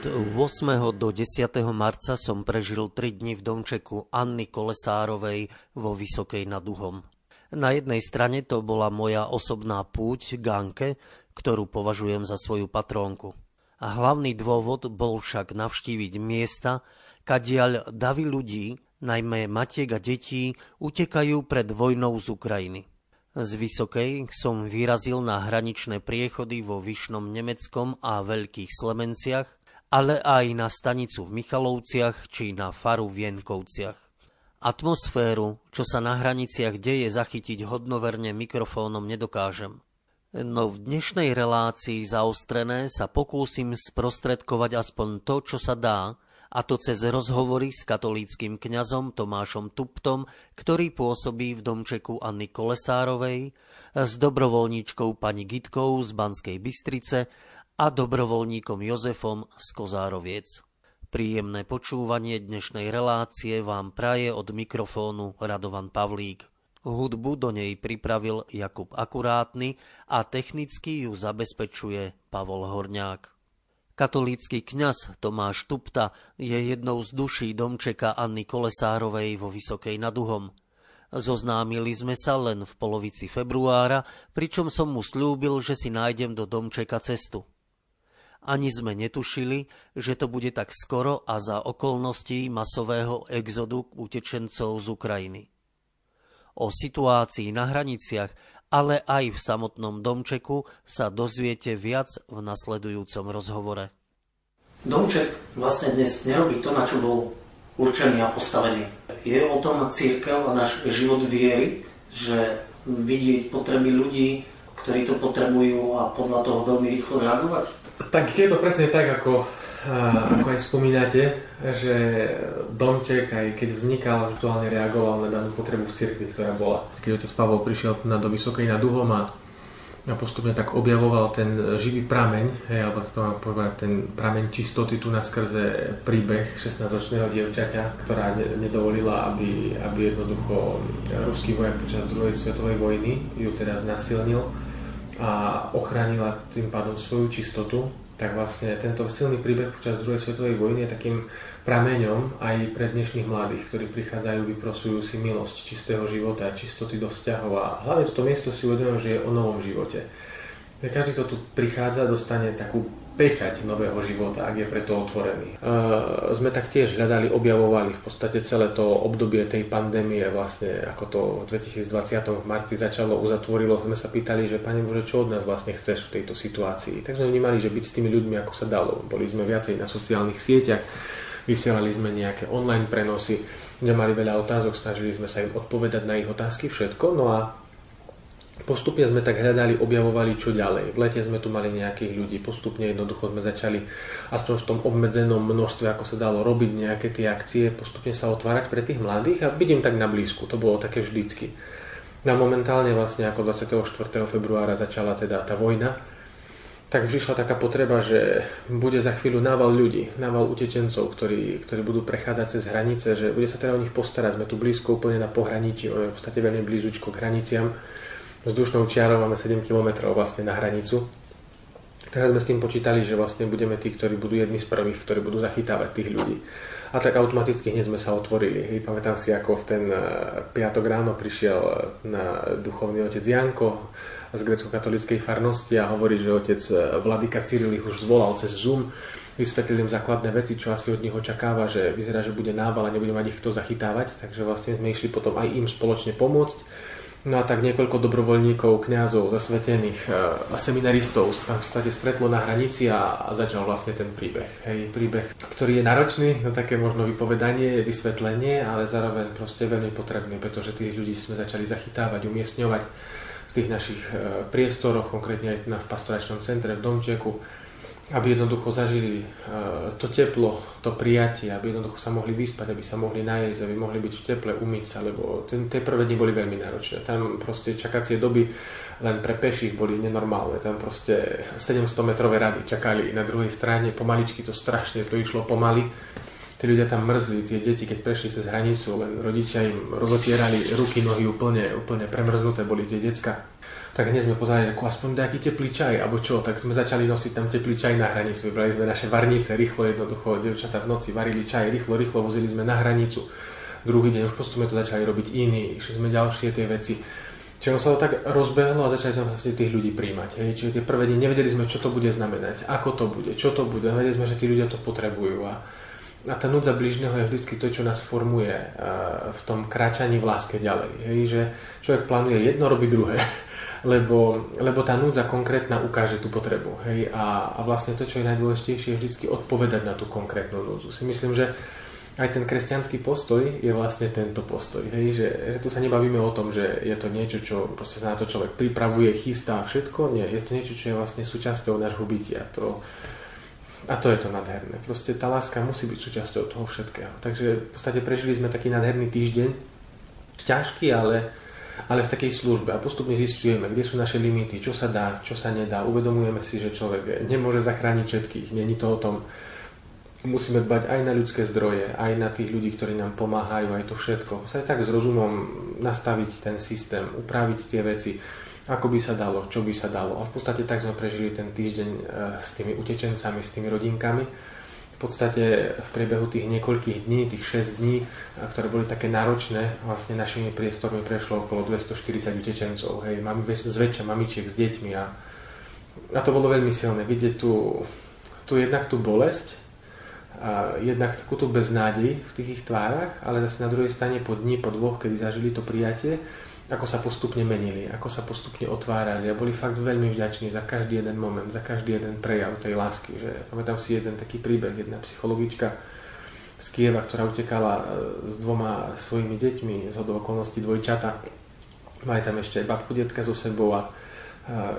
Od 8. do 10. marca som prežil 3 dni v domčeku Anny Kolesárovej vo Vysokej nad Uhom. Na jednej strane to bola moja osobná púť Ganke, ktorú považujem za svoju patrónku. A hlavný dôvod bol však navštíviť miesta, kadiaľ davy ľudí, najmä matiek a detí, utekajú pred vojnou z Ukrajiny. Z Vysokej som vyrazil na hraničné priechody vo Vyšnom Nemeckom a Veľkých Slemenciach ale aj na stanicu v Michalovciach či na faru v Jenkovciach. Atmosféru, čo sa na hraniciach deje, zachytiť hodnoverne mikrofónom nedokážem. No v dnešnej relácii zaostrené sa pokúsim sprostredkovať aspoň to, čo sa dá, a to cez rozhovory s katolíckým kňazom Tomášom Tuptom, ktorý pôsobí v domčeku Anny Kolesárovej, s dobrovoľníčkou pani Gitkou z Banskej Bystrice a dobrovoľníkom Jozefom z Kozároviec. Príjemné počúvanie dnešnej relácie vám praje od mikrofónu Radovan Pavlík. Hudbu do nej pripravil Jakub Akurátny a technicky ju zabezpečuje Pavol Horňák. Katolícky kňaz Tomáš Tupta je jednou z duší domčeka Anny Kolesárovej vo Vysokej nad Uhom. Zoznámili sme sa len v polovici februára, pričom som mu slúbil, že si nájdem do domčeka cestu. Ani sme netušili, že to bude tak skoro a za okolností masového exodu utečencov z Ukrajiny. O situácii na hraniciach, ale aj v samotnom domčeku sa dozviete viac v nasledujúcom rozhovore. Domček vlastne dnes nerobí to, na čo bol určený a postavený. Je o tom církev a náš život viery, že vidieť potreby ľudí, ktorí to potrebujú a podľa toho veľmi rýchlo reagovať? Tak je to presne tak, ako, ako aj spomínate, že Domček, aj keď vznikal, aktuálne reagoval na danú potrebu v cirkvi, ktorá bola. Keď otec Pavol prišiel na do Vysokej nad Uhom a, postupne tak objavoval ten živý prameň, hej, alebo to mám povedať, ten prameň čistoty tu na skrze príbeh 16-ročného dievčaťa, ktorá ne, nedovolila, aby, aby jednoducho ruský vojak počas druhej svetovej vojny ju teda znasilnil a ochránila tým pádom svoju čistotu, tak vlastne tento silný príbeh počas druhej svetovej vojny je takým prameňom aj pre dnešných mladých, ktorí prichádzajú, vyprosujú si milosť čistého života, čistoty do vzťahov a hlavne toto miesto si uvedomujú, že je o novom živote. Každý, kto tu prichádza, dostane takú pečať nového života, ak je preto otvorený. Uh, sme tak tiež hľadali, objavovali v podstate celé to obdobie tej pandémie, vlastne ako to v 2020 v marci začalo, uzatvorilo, sme sa pýtali, že Pane Bože, čo od nás vlastne chceš v tejto situácii. Tak sme vnímali, že byť s tými ľuďmi ako sa dalo. Boli sme viacej na sociálnych sieťach, vysielali sme nejaké online prenosy, nemali veľa otázok, snažili sme sa im odpovedať na ich otázky, všetko. No a Postupne sme tak hľadali, objavovali čo ďalej. V lete sme tu mali nejakých ľudí, postupne jednoducho sme začali aspoň v tom obmedzenom množstve, ako sa dalo robiť nejaké tie akcie, postupne sa otvárať pre tých mladých a vidím tak na blízku. To bolo také vždycky. No momentálne vlastne ako 24. februára začala teda tá vojna, tak vyšla taká potreba, že bude za chvíľu nával ľudí, nával utečencov, ktorí, ktorí budú prechádzať cez hranice, že bude sa teda o nich postarať. Sme tu blízko úplne na pohraničí, v podstate veľmi blízučko k hraniciam vzdušnou čiarou máme 7 km vlastne na hranicu. Teraz sme s tým počítali, že vlastne budeme tí, ktorí budú jedni z prvých, ktorí budú zachytávať tých ľudí. A tak automaticky hneď sme sa otvorili. I pamätám si, ako v ten eh, piatok ráno prišiel eh, na duchovný otec Janko z grecko-katolíckej farnosti a hovorí, že otec eh, Vladika Cyril už zvolal cez Zoom, vysvetlil im základné veci, čo asi od nich očakáva, že vyzerá, že bude nával a nebude mať ich kto zachytávať, takže vlastne sme išli potom aj im spoločne pomôcť No a tak niekoľko dobrovoľníkov, kňazov, zasvetených a seminaristov sa v podstate stretlo na hranici a, a začal vlastne ten príbeh. Hej, príbeh, ktorý je náročný na také možno vypovedanie, vysvetlenie, ale zároveň proste veľmi potrebný, pretože tých ľudí sme začali zachytávať, umiestňovať v tých našich e, priestoroch, konkrétne aj v pastoračnom centre v Domčeku aby jednoducho zažili uh, to teplo, to prijatie, aby jednoducho sa mohli vyspať, aby sa mohli najesť, aby mohli byť v teple, umyť sa, lebo ten, tie prvé dni boli veľmi náročné. Tam proste čakacie doby len pre peších boli nenormálne. Tam proste 700 metrové rady čakali na druhej strane, pomaličky to strašne, to išlo pomaly. Tí ľudia tam mrzli, tie deti, keď prešli cez hranicu, len rodičia im rozotierali ruky, nohy úplne, úplne premrznuté boli tie decka tak hneď sme pozerali, ako aspoň nejaký teplý čaj, alebo čo, tak sme začali nosiť tam teplý čaj na hranicu, vybrali sme naše varnice, rýchlo jednoducho, devčata v noci varili čaj, rýchlo, rýchlo vozili sme na hranicu. Druhý deň už postupne to začali robiť iní, išli sme ďalšie tie veci. Čiže sa to tak rozbehlo a začali sme vlastne tých ľudí príjmať. Hej. Čiže tie prvé dni nevedeli sme, čo to bude znamenať, ako to bude, čo to bude. Vedeli sme, že tí ľudia to potrebujú. A, a tá núdza blížneho je vždy to, čo nás formuje v tom kráčaní v láske ďalej. Hej. Že človek plánuje jedno, robí druhé lebo, lebo tá núdza konkrétna ukáže tú potrebu. Hej? A, a vlastne to, čo je najdôležitejšie, je vždy odpovedať na tú konkrétnu núdzu. Si myslím, že aj ten kresťanský postoj je vlastne tento postoj. Hej? Že, že tu sa nebavíme o tom, že je to niečo, čo proste sa na to človek pripravuje, chystá všetko. Nie, je to niečo, čo je vlastne súčasťou nášho bytia. To, a to je to nádherné. Proste tá láska musí byť súčasťou toho všetkého. Takže v podstate prežili sme taký nádherný týždeň. Ťažký, ale ale v takej službe a postupne zistujeme, kde sú naše limity, čo sa dá, čo sa nedá. Uvedomujeme si, že človek nemôže zachrániť všetkých. Není to o tom, musíme dbať aj na ľudské zdroje, aj na tých ľudí, ktorí nám pomáhajú, aj to všetko. Sa aj tak s rozumom nastaviť ten systém, upraviť tie veci, ako by sa dalo, čo by sa dalo. A v podstate tak sme prežili ten týždeň eh, s tými utečencami, s tými rodinkami podstate v priebehu tých niekoľkých dní, tých 6 dní, ktoré boli také náročné, vlastne našimi priestormi prešlo okolo 240 utečencov. Hej, mám zväčša mamičiek s deťmi a, a to bolo veľmi silné. Vidieť tu, tu jednak tú bolesť, a jednak takúto beznádej v tých ich tvárach, ale zase na druhej strane po dni, po dvoch, kedy zažili to prijatie, ako sa postupne menili, ako sa postupne otvárali a boli fakt veľmi vďační za každý jeden moment, za každý jeden prejav tej lásky. Že, pamätám si jeden taký príbeh, jedna psychologička z Kieva, ktorá utekala e, s dvoma svojimi deťmi z okolností dvojčata. Mali tam ešte aj babku detka so sebou a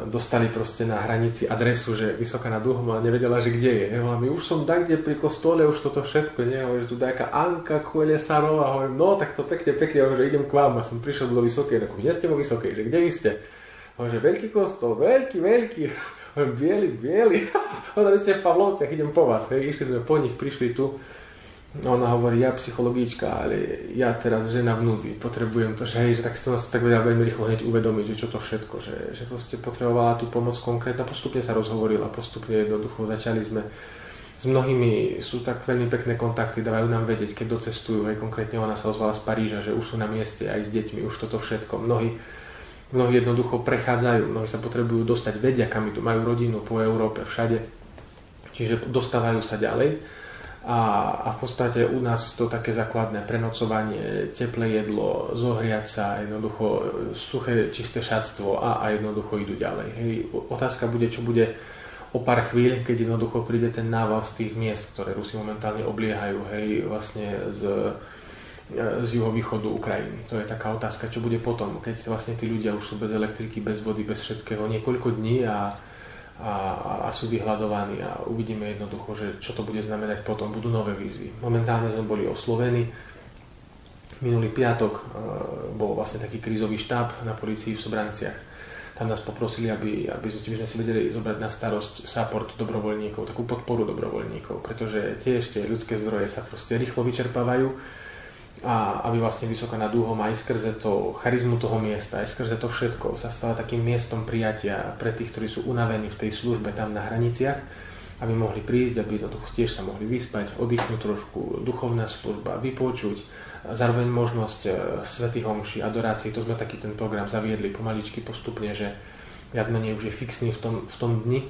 dostali proste na hranici adresu, že vysoká nad dlhom a nevedela, že kde je. Hovorila mi, už som tak, kde pri kostole, už toto všetko, nie? Hovorím, že tu nejaká Anka Kuelesarová, hovorím, no tak to pekne, pekne, hovorím, že idem k vám. A som prišiel do Vysokej, tak kde ste vo Vysokej, že kde vy ste? Hovorím, že veľký kostol, veľký, veľký, hovorím, biely, biely, hovorím, ste v Pavlovciach, idem po vás, hej, išli sme po nich, prišli tu, ona hovorí, ja psychologička, ale ja teraz žena v núdzi, potrebujem to, že hej, že tak si to tak vedela veľmi rýchlo hneď uvedomiť, že čo to všetko, že, že proste potrebovala tú pomoc konkrétna, postupne sa rozhovorila, postupne jednoducho začali sme s mnohými sú tak veľmi pekné kontakty, dávajú nám vedieť, keď docestujú, aj konkrétne ona sa ozvala z Paríža, že už sú na mieste aj s deťmi, už toto všetko. Mnohí, mnohí jednoducho prechádzajú, mnohí sa potrebujú dostať, vedia, kam tu majú rodinu po Európe, všade. Čiže dostávajú sa ďalej a, a v podstate u nás to také základné prenocovanie, teplé jedlo, zohriať sa, jednoducho suché, čisté šatstvo a, a jednoducho idú ďalej. Hej. Otázka bude, čo bude o pár chvíľ, keď jednoducho príde ten nával z tých miest, ktoré Rusi momentálne obliehajú, hej, vlastne z, z juhovýchodu Ukrajiny. To je taká otázka, čo bude potom, keď vlastne tí ľudia už sú bez elektriky, bez vody, bez všetkého niekoľko dní a a, a sú vyhľadovaní a uvidíme jednoducho, že čo to bude znamenať potom. Budú nové výzvy. Momentálne sme boli oslovení. Minulý piatok uh, bol vlastne taký krízový štáb na policii v Sobranciach. Tam nás poprosili, aby, aby sme si vedeli zobrať na starosť support dobrovoľníkov, takú podporu dobrovoľníkov, pretože tie ešte ľudské zdroje sa proste rýchlo vyčerpávajú a aby vlastne Vysoká nad Úhom aj skrze to charizmu toho miesta, aj skrze to všetko sa stala takým miestom prijatia pre tých, ktorí sú unavení v tej službe tam na hraniciach, aby mohli prísť, aby jednoducho tiež sa mohli vyspať, oddychnúť trošku, duchovná služba, vypočuť, zároveň možnosť e, svätých homší, adorácií, to sme taký ten program zaviedli pomaličky postupne, že viac menej už je fixný v tom, v tom dni,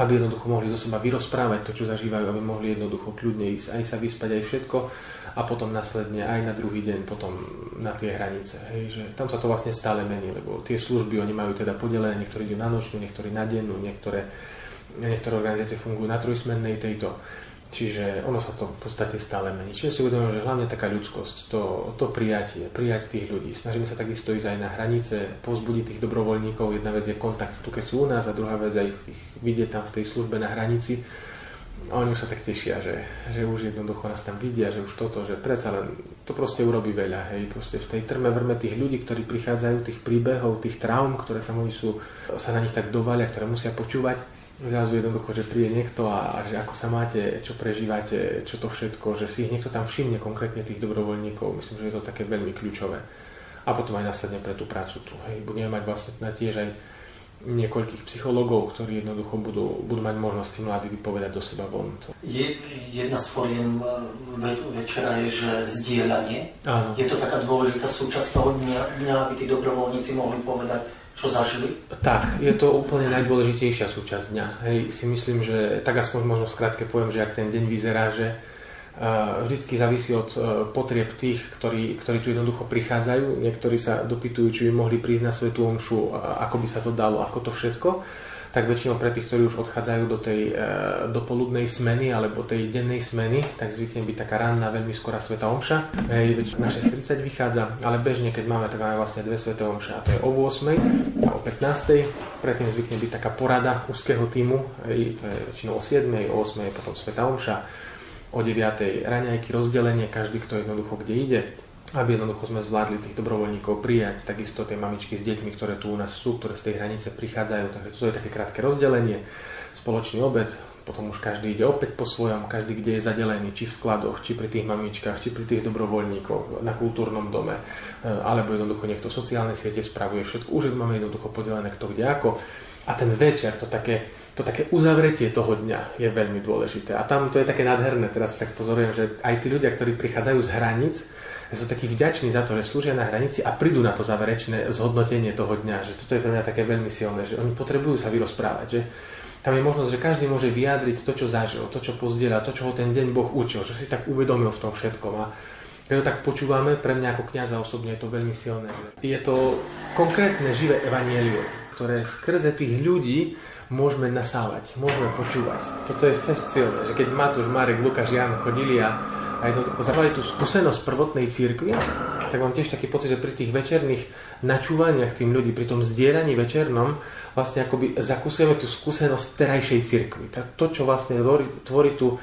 aby jednoducho mohli zo seba vyrozprávať to, čo zažívajú, aby mohli jednoducho kľudne ísť, aj sa vyspať, aj všetko a potom následne aj na druhý deň potom na tie hranice. Hej, že tam sa to vlastne stále mení, lebo tie služby oni majú teda podelené, niektorí idú na nočnú, niektorí na dennú, niektoré, niektoré organizácie fungujú na trojsmennej tejto. Čiže ono sa to v podstate stále mení. Čiže si uvedomujem, že hlavne taká ľudskosť, to, to prijatie, prijať tých ľudí. Snažíme sa takisto ísť aj na hranice, pozbudiť tých dobrovoľníkov. Jedna vec je kontakt tu, keď sú u nás a druhá vec aj tých, vidieť tam v tej službe na hranici a oni už sa tak tešia, že, že už jednoducho nás tam vidia, že už toto, že predsa len to proste urobí veľa, hej, proste v tej trme vrme tých ľudí, ktorí prichádzajú, tých príbehov, tých traum, ktoré tam oni sú, sa na nich tak dovalia, ktoré musia počúvať, zrazu jednoducho, že príde niekto a, a že ako sa máte, čo prežívate, čo to všetko, že si ich niekto tam všimne konkrétne tých dobrovoľníkov, myslím, že je to také veľmi kľúčové. A potom aj následne pre tú prácu tu. Hej. Budeme mať vlastne tiež aj niekoľkých psychológov, ktorí jednoducho budú, budú mať možnosť tí mladí vypovedať do seba von. Je, jedna z foriem e, ve, večera je, že zdieľanie. Áno. Je to taká dôležitá súčasť toho dňa, dňa, aby tí dobrovoľníci mohli povedať, čo zažili? Tak, je to úplne najdôležitejšia súčasť dňa. Hej, si myslím, že tak aspoň možno skrátke poviem, že ak ten deň vyzerá, že vždycky závisí od e, potrieb tých, ktorí, ktorí tu jednoducho prichádzajú. Niektorí sa dopytujú, či by mohli prísť na Svetú Omšu, ako by sa to dalo, ako to všetko. Tak väčšinou pre tých, ktorí už odchádzajú do tej e, dopoludnej smeny alebo tej dennej smeny, tak zvykne byť taká ranná, veľmi skorá Sveta Omša. Hej, na 6.30 vychádza, ale bežne, keď máme, tak máme vlastne dve Svete Omše a to je o 8. a o 15. Predtým zvykne byť taká porada úzkeho týmu, hej, to je väčšinou o 7. o 8. potom Sveta Omša o 9. raňajky, rozdelenie, každý, kto jednoducho kde ide, aby jednoducho sme zvládli tých dobrovoľníkov prijať, takisto tie mamičky s deťmi, ktoré tu u nás sú, ktoré z tej hranice prichádzajú, takže toto je také krátke rozdelenie, spoločný obed, potom už každý ide opäť po svojom, každý kde je zadelený, či v skladoch, či pri tých mamičkách, či pri tých dobrovoľníkoch, na kultúrnom dome, e, alebo jednoducho niekto sociálne siete spravuje všetko, už máme jednoducho podelené kto kde ako. A ten večer, to také, to také uzavretie toho dňa je veľmi dôležité. A tam to je také nádherné, teraz tak pozorujem, že aj tí ľudia, ktorí prichádzajú z hraníc, sú takí vďační za to, že slúžia na hranici a prídu na to záverečné zhodnotenie toho dňa. Že toto je pre mňa také veľmi silné, že oni potrebujú sa vyrozprávať. Že tam je možnosť, že každý môže vyjadriť to, čo zažil, to, čo pozdieľa, to, čo ho ten deň Boh učil, čo si tak uvedomil v tom všetkom. A keď to tak počúvame, pre mňa ako kniaza osobne je to veľmi silné. Je to konkrétne živé evanielium, ktoré skrze tých ľudí môžeme nasávať, môžeme počúvať. Toto je fest silné, že keď Matúš, Marek, Lukáš, Jan chodili a, a jednoducho zavali tú skúsenosť prvotnej církvy, tak mám tiež taký pocit, že pri tých večerných načúvaniach tým ľudí, pri tom zdieľaní večernom, vlastne akoby zakúsujeme tú skúsenosť terajšej církvy. To, čo vlastne tvorí, tú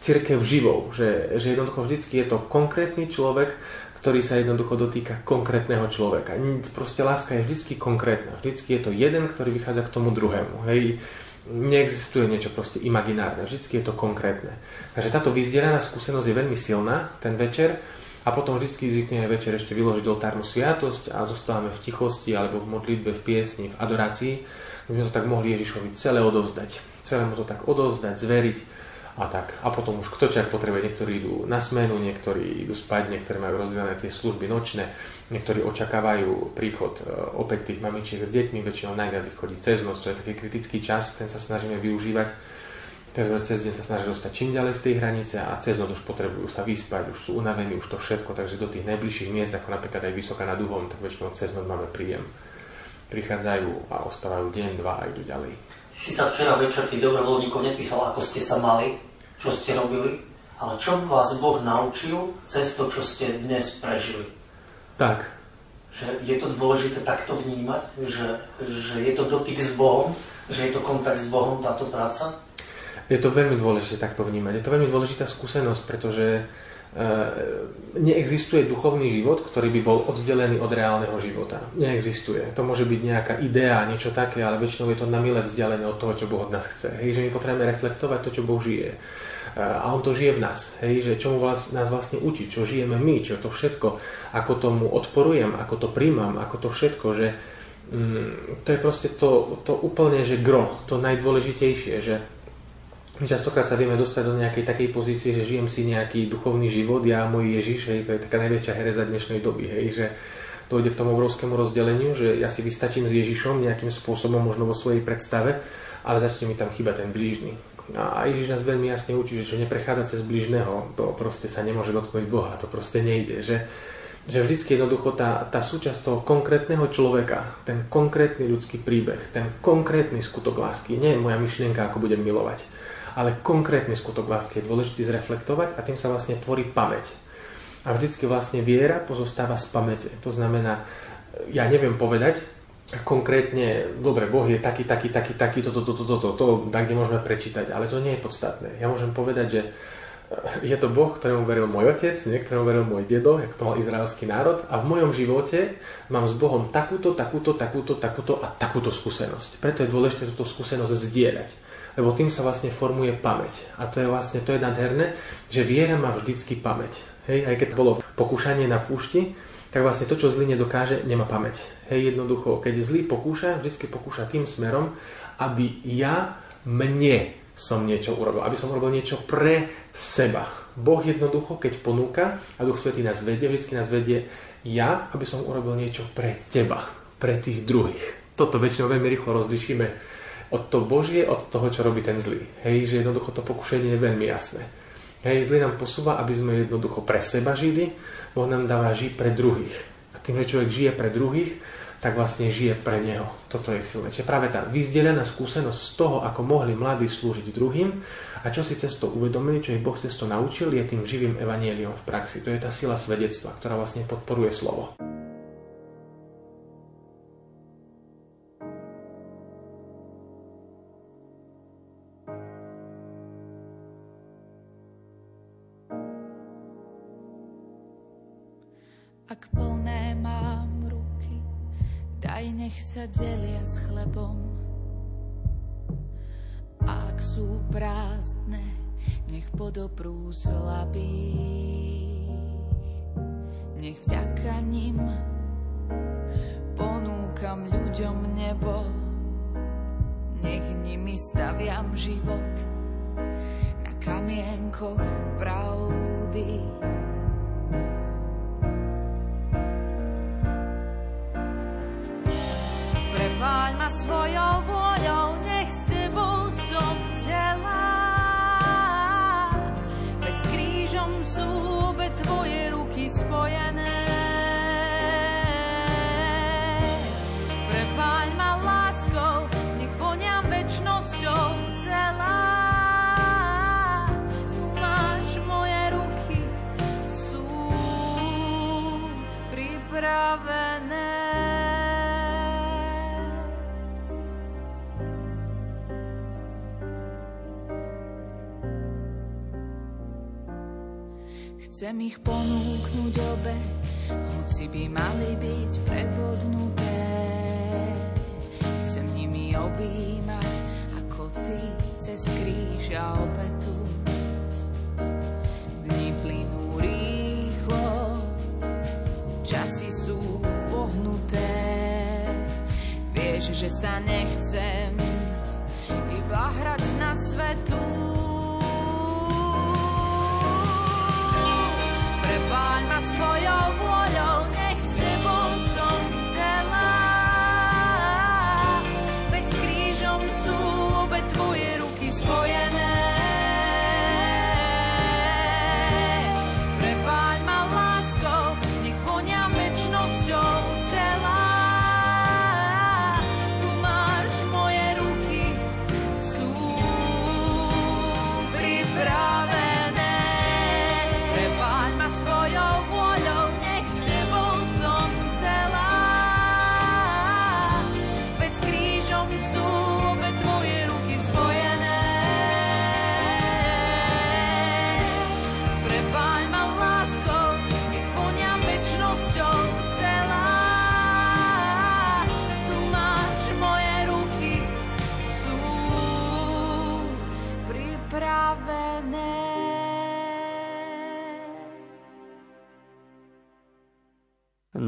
církev živou, že, že jednoducho vždycky je to konkrétny človek, ktorý sa jednoducho dotýka konkrétneho človeka. Proste láska je vždycky konkrétna. Vždycky je to jeden, ktorý vychádza k tomu druhému. Hej. Neexistuje niečo proste imaginárne. Vždycky je to konkrétne. Takže táto vyzdieraná skúsenosť je veľmi silná ten večer a potom vždycky zvykne aj večer ešte vyložiť oltárnu sviatosť a zostávame v tichosti alebo v modlitbe, v piesni, v adorácii. My sme to tak mohli Ježišovi celé odovzdať. Celé mu to tak odovzdať, zveriť a tak. A potom už kto čak potrebuje, niektorí idú na smenu, niektorí idú spať, niektorí majú rozdelené tie služby nočné, niektorí očakávajú príchod e, opäť tých mamičiek s deťmi, väčšinou najviac ich chodí cez noc, to je taký kritický čas, ten sa snažíme využívať. Takže cez deň sa snažia dostať čím ďalej z tej hranice a cez noc už potrebujú sa vyspať, už sú unavení, už to všetko, takže do tých najbližších miest, ako napríklad aj Vysoká nad Uhom, tak väčšinou cez noc máme príjem. Prichádzajú a ostávajú deň, dva a idú ďalej. Si sa včera večer tých dobrovoľníkov nepísal, ako ste sa mali, čo ste robili, ale čo vás Boh naučil cez to, čo ste dnes prežili. Tak. Že je to dôležité takto vnímať, že, že je to dotyk s Bohom, že je to kontakt s Bohom, táto práca? Je to veľmi dôležité takto vnímať. Je to veľmi dôležitá skúsenosť, pretože E, neexistuje duchovný život, ktorý by bol oddelený od reálneho života. Neexistuje. To môže byť nejaká idea, niečo také, ale väčšinou je to na milé vzdialené od toho, čo Boh od nás chce. Hej, že my potrebujeme reflektovať to, čo Boh žije. A On to žije v nás. Hej, že čomu vás, nás vlastne učí, čo žijeme my, čo to všetko, ako tomu odporujem, ako to príjmam, ako to všetko, že mm, to je proste to, to úplne, že gro, to najdôležitejšie, že Častokrát sa vieme dostať do nejakej takej pozície, že žijem si nejaký duchovný život, ja a môj Ježiš, hej, to je taká najväčšia hereza dnešnej doby, hej, že dojde k tomu obrovskému rozdeleniu, že ja si vystačím s Ježišom nejakým spôsobom, možno vo svojej predstave, ale začne mi tam chýbať ten blížny. A Ježiš nás veľmi jasne učí, že čo neprechádza cez blížneho, to proste sa nemôže dotknúť Boha, to proste nejde, že, že vždycky jednoducho tá, tá súčasť toho konkrétneho človeka, ten konkrétny ľudský príbeh, ten konkrétny skutok lásky, nie je moja myšlienka, ako budem milovať, ale konkrétny skutok lásky je dôležitý zreflektovať a tým sa vlastne tvorí pamäť. A vždycky vlastne viera pozostáva z pamäte. To znamená, ja neviem povedať konkrétne, dobre, Boh je taký, taký, taký, taký, toto, toto, toto, to, to, tak, kde môžeme prečítať, ale to nie je podstatné. Ja môžem povedať, že je to Boh, ktorému veril môj otec, niektorému veril môj dedo, jak to mal izraelský národ a v mojom živote mám s Bohom takúto, takúto, takúto, takúto a takúto skúsenosť. Preto je dôležité túto skúsenosť zdieľať lebo tým sa vlastne formuje pamäť. A to je vlastne, to je nádherné, že viera má vždycky pamäť. Hej, aj keď bolo pokúšanie na púšti, tak vlastne to, čo zlý nedokáže, nemá pamäť. Hej, jednoducho, keď zlý pokúša, vždy pokúša tým smerom, aby ja, mne som niečo urobil, aby som urobil niečo pre seba. Boh jednoducho, keď ponúka a Duch Svetý nás vedie, vždy nás vedie ja, aby som urobil niečo pre teba, pre tých druhých. Toto väčšinou veľmi rýchlo rozlišíme od toho Božie, od toho, čo robí ten zlý. Hej, že jednoducho to pokušenie je veľmi jasné. Hej, zlý nám posúva, aby sme jednoducho pre seba žili, Boh nám dáva žiť pre druhých. A tým, že človek žije pre druhých, tak vlastne žije pre neho. Toto je silné. Čiže práve tá vyzdelená skúsenosť z toho, ako mohli mladí slúžiť druhým a čo si cez uvedomili, čo ich Boh cez naučil, je tým živým evanieliom v praxi. To je tá sila svedectva, ktorá vlastne podporuje slovo. Nech sa delia s chlebom. Ak sú prázdne, nech podoprú slabých. Nech vďaka nim ponúkam ľuďom nebo, nech nimi staviam život na kamienkoch pravdy. Chcem ich ponúknuť obe, hoci by mali byť prevodnuté. Chcem nimi objímať, ako ty cez kríž a obetu. Dni plynú rýchlo, časy sú pohnuté. Vieš, že sa nechcem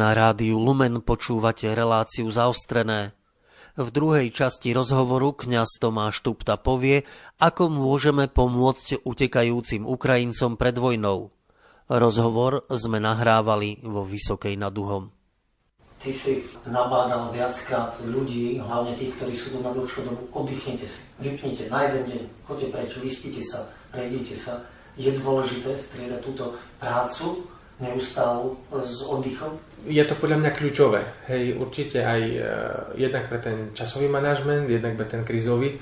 Na rádiu Lumen počúvate reláciu zaostrené. V druhej časti rozhovoru kňaz Tomáš Tupta povie, ako môžeme pomôcť utekajúcim Ukrajincom pred vojnou. Rozhovor sme nahrávali vo Vysokej nad Duhom. Ty si nabádal viackrát ľudí, hlavne tých, ktorí sú tu na dlhšiu dobu, oddychnite si, vypnite na jeden deň, choďte preč, vyspite sa, prejdite sa. Je dôležité striedať túto prácu neustálu s oddychom? je to podľa mňa kľúčové. Hej, určite aj uh, jednak pre ten časový manažment, jednak pre ten krizový.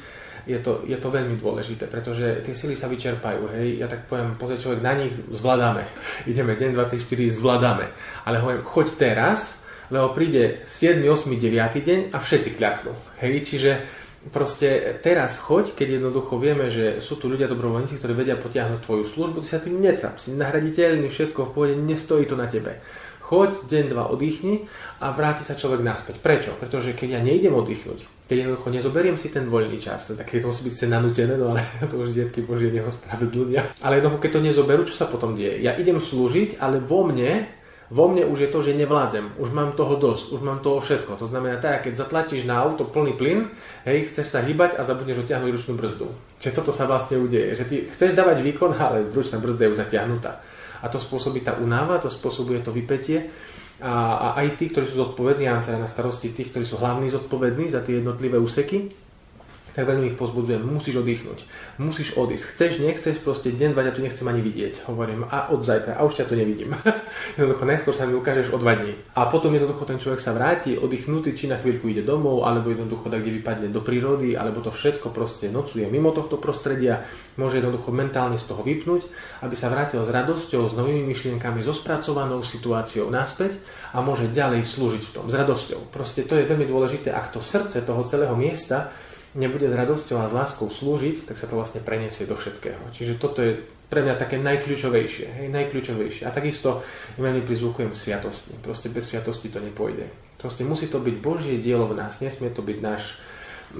Je to, je to veľmi dôležité, pretože tie sily sa vyčerpajú. Hej. Ja tak poviem, pozrie človek na nich, zvládame. Ideme deň, 2, 3, 4, zvládame. Ale hovorím, choď teraz, lebo príde 7, 8, 9 deň a všetci kľaknú. Hej, čiže proste teraz choď, keď jednoducho vieme, že sú tu ľudia dobrovoľníci, ktorí vedia potiahnuť tvoju službu, ty sa tým netrap, si nahraditeľný, všetko v pohode, nestojí to na tebe choď, deň, dva oddychni a vráti sa človek naspäť. Prečo? Pretože keď ja nejdem oddychnúť, keď jednoducho nezoberiem si ten voľný čas, tak to musí byť sa nanútené, no ale to už detky Božie neho spravedlnia. Ale jednoducho, keď to nezoberú, čo sa potom deje? Ja idem slúžiť, ale vo mne Vo mne už je to, že nevládzem, už mám toho dosť, už mám toho všetko. To znamená tak, keď zatlačíš na auto plný plyn, hej, chceš sa hýbať a zabudneš otiahnuť ručnú brzdu. Čiže toto sa vlastne udeje, že ty chceš dávať výkon, ale ručná brzda je už zatiahnutá. A to spôsobí tá unáva, to spôsobuje to vypetie. A, a aj tí, ktorí sú zodpovední, a teda na starosti tých, ktorí sú hlavní zodpovední za tie jednotlivé úseky, tak veľmi ich pozbudzujem, musíš oddychnúť, musíš odísť, chceš, nechceš, proste deň, dva, ja tu nechcem ani vidieť. Hovorím, a od zajtra, a už ťa tu nevidím. jednoducho, najskôr sa mi ukážeš o dva dní. A potom jednoducho ten človek sa vráti, oddychnutý, či na chvíľku ide domov, alebo jednoducho tak, kde vypadne do prírody, alebo to všetko proste nocuje mimo tohto prostredia, môže jednoducho mentálne z toho vypnúť, aby sa vrátil s radosťou, s novými myšlienkami, so spracovanou situáciou naspäť a môže ďalej slúžiť v tom, s radosťou. Proste to je veľmi dôležité, ak to srdce toho celého miesta nebude s radosťou a s láskou slúžiť, tak sa to vlastne preniesie do všetkého. Čiže toto je pre mňa také najkľúčovejšie. Hej, najkľúčovejšie. A takisto veľmi prizvukujem sviatosti. Proste bez sviatosti to nepôjde. Proste musí to byť Božie dielo v nás. Nesmie to byť náš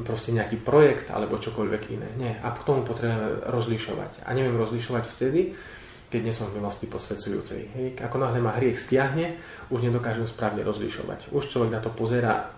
proste nejaký projekt alebo čokoľvek iné. Nie. A k tomu potrebujeme rozlišovať. A neviem rozlišovať vtedy, keď nie som v milosti posvedzujúcej. Hej. Ako náhle ma hriech stiahne, už nedokážem správne rozlišovať. Už človek na to pozera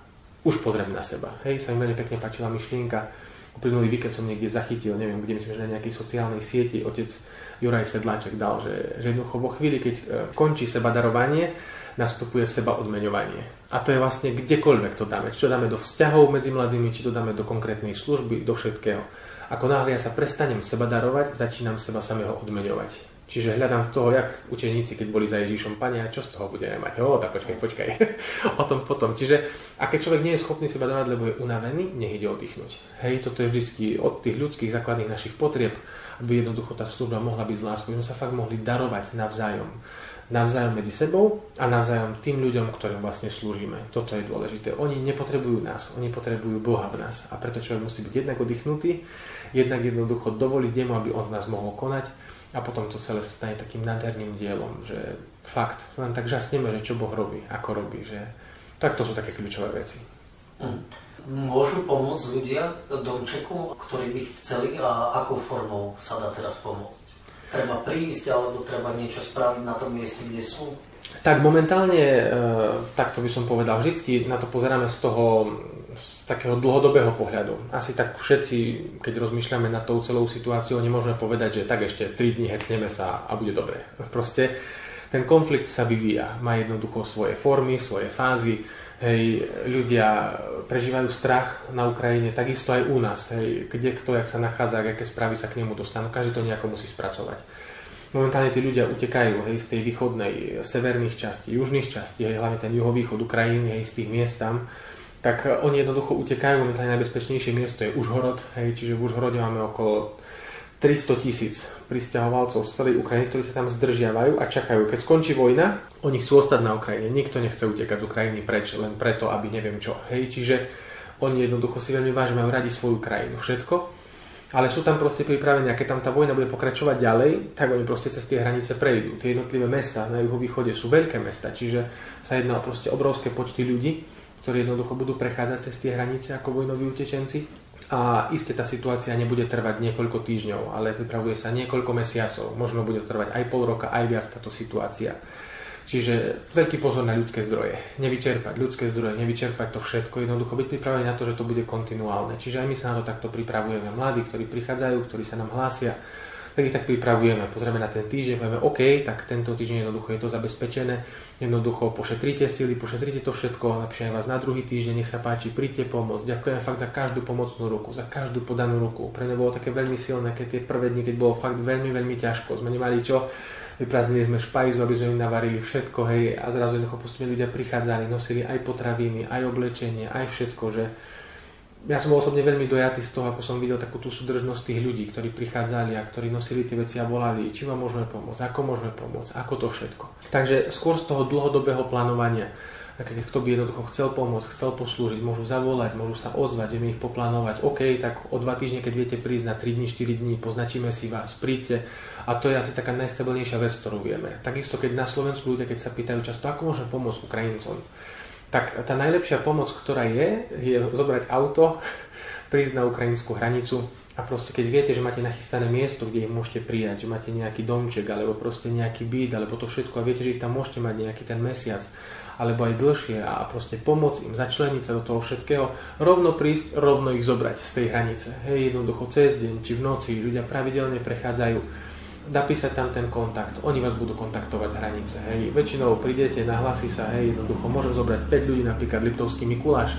už pozriem na seba. Hej, sa mi veľmi pekne páčila myšlienka. Uplynulý víkend som niekde zachytil, neviem, kde myslím, že na nejakej sociálnej sieti otec Juraj Sedláček dal, že, že jednoducho vo chvíli, keď e, končí seba darovanie, nastupuje seba odmeňovanie. A to je vlastne kdekoľvek to dáme. Či to dáme do vzťahov medzi mladými, či to dáme do konkrétnej služby, do všetkého. Ako náhle ja sa prestanem seba darovať, začínam seba samého odmeňovať. Čiže hľadám toho, jak učeníci, keď boli za Ježíšom, Pane, čo z toho budeme mať? O, tak počkaj, počkaj. o tom potom. Čiže, a keď človek nie je schopný seba dávať, lebo je unavený, nech ide oddychnúť. Hej, toto je vždy od tých ľudských základných našich potrieb, aby jednoducho tá služba mohla byť z láskou. My sme sa fakt mohli darovať navzájom. Navzájom medzi sebou a navzájom tým ľuďom, ktorým vlastne slúžime. Toto je dôležité. Oni nepotrebujú nás, oni potrebujú Boha v nás. A preto človek musí byť jednak oddychnutý, jednak jednoducho dovoliť jemu, aby on nás mohol konať a potom to celé sa stane takým nádherným dielom, že fakt, len tak žasneme, že čo Boh robí, ako robí, že tak to sú také kľúčové veci. Hm. Môžu pomôcť ľudia domčeku, ktorí by chceli a akou formou sa dá teraz pomôcť? Treba prísť alebo treba niečo spraviť na tom mieste, kde sú? Tak momentálne, e, takto by som povedal, vždy na to pozeráme z toho z takého dlhodobého pohľadu. Asi tak všetci, keď rozmýšľame nad tou celou situáciou, nemôžeme povedať, že tak ešte 3 dní hecneme sa a bude dobre. Proste ten konflikt sa vyvíja, má jednoducho svoje formy, svoje fázy. Hej, ľudia prežívajú strach na Ukrajine, takisto aj u nás. Hej, kde kto, jak sa nachádza, aké správy sa k nemu dostanú, každý to nejako musí spracovať. Momentálne tí ľudia utekajú hej, z tej východnej, severných častí, južných častí, hej, hlavne ten juhovýchod Ukrajiny, hej, z tých miest tam tak eh, oni jednoducho utekajú. Momentálne najbezpečnejšie miesto je Užhorod, hej, čiže v Užhorode máme okolo 300 tisíc pristahovalcov z celej Ukrajiny, ktorí sa tam zdržiavajú a čakajú. Keď skončí vojna, oni chcú ostať na Ukrajine. Nikto nechce utekať z Ukrajiny preč, len preto, aby neviem čo. Hej, čiže oni jednoducho si veľmi vážne majú radi svoju krajinu. Všetko. Ale sú tam proste pripravení, a keď tam tá vojna bude pokračovať ďalej, tak oni proste cez tie hranice prejdú. Tie jednotlivé mesta na juhovýchode sú veľké mesta, čiže sa jedná o proste obrovské počty ľudí ktorí jednoducho budú prechádzať cez tie hranice ako vojnoví utečenci. A iste tá situácia nebude trvať niekoľko týždňov, ale pripravuje sa niekoľko mesiacov. Možno bude trvať aj pol roka, aj viac táto situácia. Čiže veľký pozor na ľudské zdroje. Nevyčerpať ľudské zdroje, nevyčerpať to všetko, jednoducho byť pripravený na to, že to bude kontinuálne. Čiže aj my sa na to takto pripravujeme. Mladí, ktorí prichádzajú, ktorí sa nám hlásia, tak ich tak pripravujeme. Pozrieme na ten týždeň, povieme, OK, tak tento týždeň jednoducho je to zabezpečené, jednoducho pošetrite sily, pošetrite to všetko, napíšem vás na druhý týždeň, nech sa páči, príďte pomôcť. Ďakujem fakt za každú pomocnú ruku, za každú podanú ruku. Pre mňa bolo také veľmi silné, keď tie prvé dni, keď bolo fakt veľmi, veľmi ťažko, sme nemali čo, vyprázdnili sme špajzu, aby sme im navarili všetko, hej, a zrazu jednoducho postupne ľudia prichádzali, nosili aj potraviny, aj oblečenie, aj všetko, že ja som bol osobne veľmi dojatý z toho, ako som videl takú tú súdržnosť tých ľudí, ktorí prichádzali a ktorí nosili tie veci a volali, či vám môžeme pomôcť, ako môžeme pomôcť, ako to všetko. Takže skôr z toho dlhodobého plánovania, keď kto by jednoducho chcel pomôcť, chcel poslúžiť, môžu zavolať, môžu sa ozvať, vieme ich poplánovať. OK, tak o dva týždne, keď viete prísť na 3 dní, 4 dní, poznačíme si vás, príďte. A to je asi taká najstabilnejšia vec, ktorú vieme. Takisto, keď na Slovensku ľudia, keď sa pýtajú často, ako môžeme pomôcť Ukrajincom, tak tá najlepšia pomoc, ktorá je, je zobrať auto, prísť na ukrajinskú hranicu a proste keď viete, že máte nachystané miesto, kde ich môžete prijať, že máte nejaký domček alebo proste nejaký byt alebo to všetko a viete, že ich tam môžete mať nejaký ten mesiac alebo aj dlhšie a proste pomôcť im, začleniť sa do toho všetkého, rovno prísť, rovno ich zobrať z tej hranice. Hej, jednoducho cez deň či v noci ľudia pravidelne prechádzajú napísať tam ten kontakt, oni vás budú kontaktovať z hranice, hej, väčšinou prídete, nahlási sa, hej, jednoducho môžem zobrať 5 ľudí, napríklad Liptovský Mikuláš,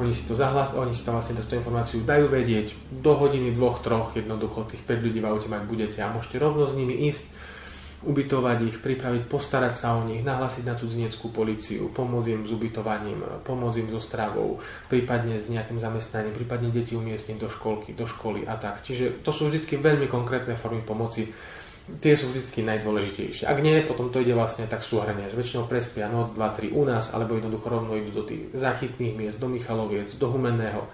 oni si to zahlas, oni si to vlastne túto informáciu dajú vedieť, do hodiny, dvoch, troch, jednoducho tých 5 ľudí v aute mať budete a môžete rovno s nimi ísť, ubytovať ich, pripraviť, postarať sa o nich, nahlasiť na cudzineckú policiu, pomôcť im s ubytovaním, pomôcť im so stravou, prípadne s nejakým zamestnaním, prípadne deti umiestniť do školky, do školy a tak. Čiže to sú vždy veľmi konkrétne formy pomoci, tie sú vždy najdôležitejšie. Ak nie, potom to ide vlastne tak súhrne, že väčšinou prespia noc, 2, 3 u nás, alebo jednoducho rovno idú do tých zachytných miest, do Michaloviec, do Humenného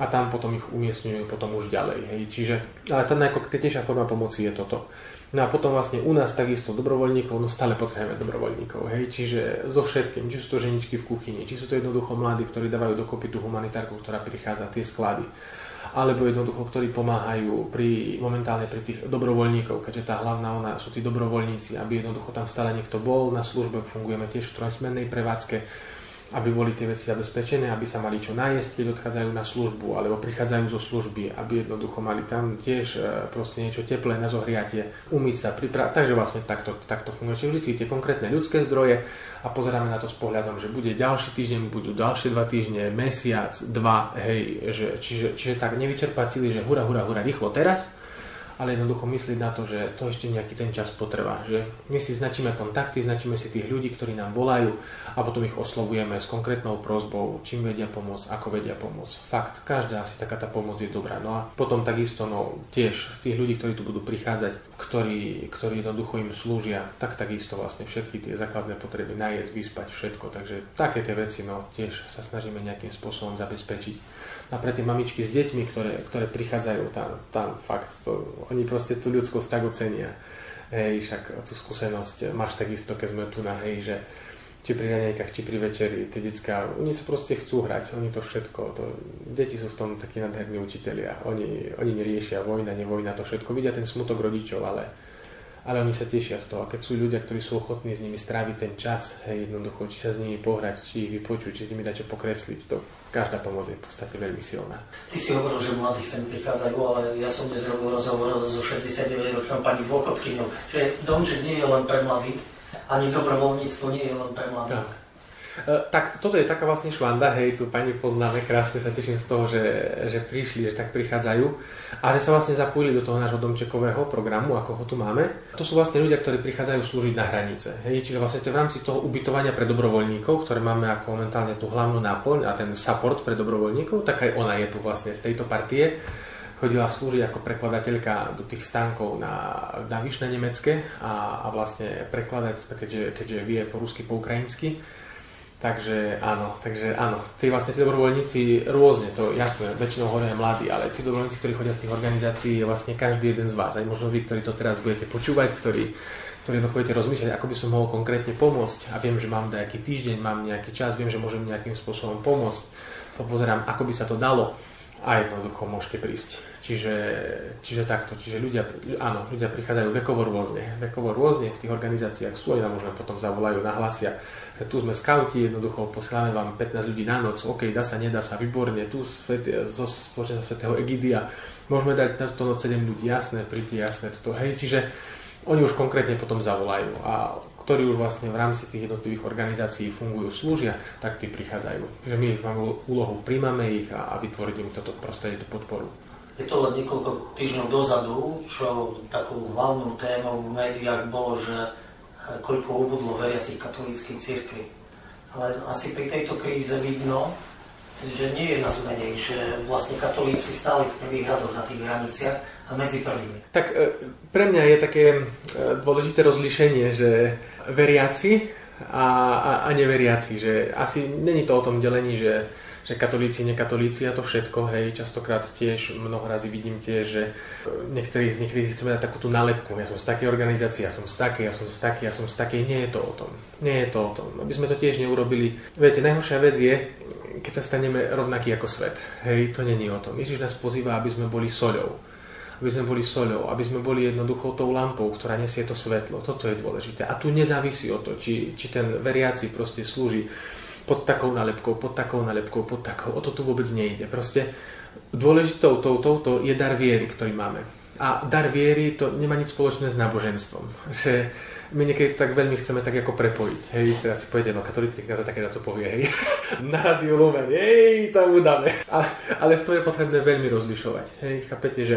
a tam potom ich umiestňujú potom už ďalej. Hej. Čiže, ale tá najkonkrétnejšia forma pomoci je toto. No a potom vlastne u nás takisto dobrovoľníkov, no stále potrebujeme dobrovoľníkov, hej, čiže so všetkým, či sú to ženičky v kuchyni, či sú to jednoducho mladí, ktorí dávajú dokopy tú humanitárku, ktorá prichádza, tie sklady, alebo jednoducho, ktorí pomáhajú pri, momentálne pri tých dobrovoľníkov, keďže tá hlavná ona sú tí dobrovoľníci, aby jednoducho tam stále niekto bol na službe, fungujeme tiež v trojsmennej prevádzke, aby boli tie veci zabezpečené, aby sa mali čo nájsť, keď odchádzajú na službu, alebo prichádzajú zo služby, aby jednoducho mali tam tiež e, proste niečo teplé na zohriatie, umyť sa, pripraviť. Takže vlastne takto, takto funguje. Čiže vždy tie konkrétne ľudské zdroje a pozeráme na to s pohľadom, že bude ďalší týždeň, budú ďalšie dva týždne, mesiac, dva, hej, že, čiže, čiže tak nevyčerpať cíli, že hura, hura, hura, rýchlo teraz, ale jednoducho myslieť na to, že to ešte nejaký ten čas potrvá. Že my si značíme kontakty, značíme si tých ľudí, ktorí nám volajú a potom ich oslovujeme s konkrétnou prozbou, čím vedia pomôcť, ako vedia pomôcť. Fakt, každá asi taká tá pomoc je dobrá. No a potom takisto no, tiež z tých ľudí, ktorí tu budú prichádzať, ktorí, ktorí jednoducho im slúžia, tak takisto vlastne všetky tie základné potreby najesť, vyspať, všetko. Takže také tie veci no, tiež sa snažíme nejakým spôsobom zabezpečiť a pre tie mamičky s deťmi, ktoré, ktoré prichádzajú tam, tam fakt, to, oni proste tú ľudskosť tak ocenia. Hej, však tú skúsenosť máš takisto, keď sme tu na hej, že či pri raňajkách, či pri večeri, tie detská, oni sa proste chcú hrať, oni to všetko, to, deti sú v tom takí nádherní učitelia, oni, oni neriešia vojna, nevojna, to všetko, vidia ten smutok rodičov, ale ale oni sa tešia z toho. A keď sú ľudia, ktorí sú ochotní s nimi stráviť ten čas, hej, jednoducho, či sa s nimi pohrať, či ich vypočuť, či s nimi dať čo pokresliť, to každá pomoc je v podstate veľmi silná. Ty si hovoril, že mladí sem prichádzajú, ale ja som dnes robil rozhovor so 69-ročnou pani dôchodkyňou, že domček nie je len pre mladých, ani dobrovoľníctvo nie je len pre mladých. Tak. E, tak toto je taká vlastne švanda, hej, tu pani poznáme, krásne sa teším z toho, že, že prišli, že tak prichádzajú a že sa vlastne zapojili do toho nášho domčekového programu, ako ho tu máme. To sú vlastne ľudia, ktorí prichádzajú slúžiť na hranice. Hej, čiže vlastne to je v rámci toho ubytovania pre dobrovoľníkov, ktoré máme ako momentálne tú hlavnú náplň a ten support pre dobrovoľníkov, tak aj ona je tu vlastne z tejto partie chodila slúžiť ako prekladateľka do tých stánkov na, na vyšné nemecké a, a vlastne prekladať, keďže, keďže vie po rusky, po ukrajinsky Takže áno, takže áno, tí vlastne tí dobrovoľníci rôzne, to jasné, väčšinou hovoria mladí, ale tí dobrovoľníci, ktorí chodia z tých organizácií, je vlastne každý jeden z vás, aj možno vy, ktorí to teraz budete počúvať, ktorí, ktorí budete rozmýšľať, ako by som mohol konkrétne pomôcť. A viem, že mám nejaký týždeň, mám nejaký čas, viem, že môžem nejakým spôsobom pomôcť, popozerám, ako by sa to dalo. A jednoducho môžete prísť. Čiže, čiže takto, čiže ľudia, áno, ľudia prichádzajú vekovo rôzne, vekovo rôzne v tých organizáciách sú, nám možno potom zavolajú, nahlasia, že tu sme skauti, jednoducho posielame vám 15 ľudí na noc, OK, dá sa, nedá sa, výborne, tu svet, zo spoločenstva svetého Egidia, môžeme dať na túto noc 7 ľudí, jasné, príďte, jasné, toto, hej, čiže oni už konkrétne potom zavolajú a ktorí už vlastne v rámci tých jednotlivých organizácií fungujú, slúžia, tak tí prichádzajú. Že my ich máme úlohu, príjmame ich a, a vytvoriť im toto prostredie, tú podporu. Je to len niekoľko týždňov dozadu, čo takou hlavnou témou v médiách bolo, že eh, koľko ubudlo veriacich katolíckej cirkvi. Ale asi pri tejto kríze vidno, že nie je nás menej, že vlastne katolíci stáli v prvých radoch na tých hraniciach a medzi prvými. Tak eh, pre mňa je také eh, dôležité rozlišenie, že veriaci a, a, a neveriaci, že asi není to o tom delení, že že katolíci, nekatolíci a to všetko, hej, častokrát tiež mnoho razy vidím tiež, že niektorí, niektorí chceme dať takú tú nálepku, ja som z takej organizácie, ja som z takej, ja som z takej, ja som z takej, nie je to o tom. Nie je to o tom. Aby sme to tiež neurobili. Viete, najhoršia vec je, keď sa staneme rovnakí ako svet. Hej, to není o tom. Ježiš nás pozýva, aby sme boli soľou. Aby sme boli soľou, aby sme boli jednoducho tou lampou, ktorá nesie to svetlo. Toto je dôležité. A tu nezávisí o to, či, či ten veriaci proste slúži pod takou nálepkou, pod takou nálepkou, pod takou. O to tu vôbec nejde. Proste dôležitou touto to je dar viery, ktorý máme. A dar viery to nemá nič spoločné s náboženstvom. Že my niekedy tak veľmi chceme tak ako prepojiť. Hej, teraz si poviete, no katolický kniaz také co povie, hej, na rádiu Lumen, hej, tam udáme. Ale, ale v tom je potrebné veľmi rozlišovať. Hej, chápete, že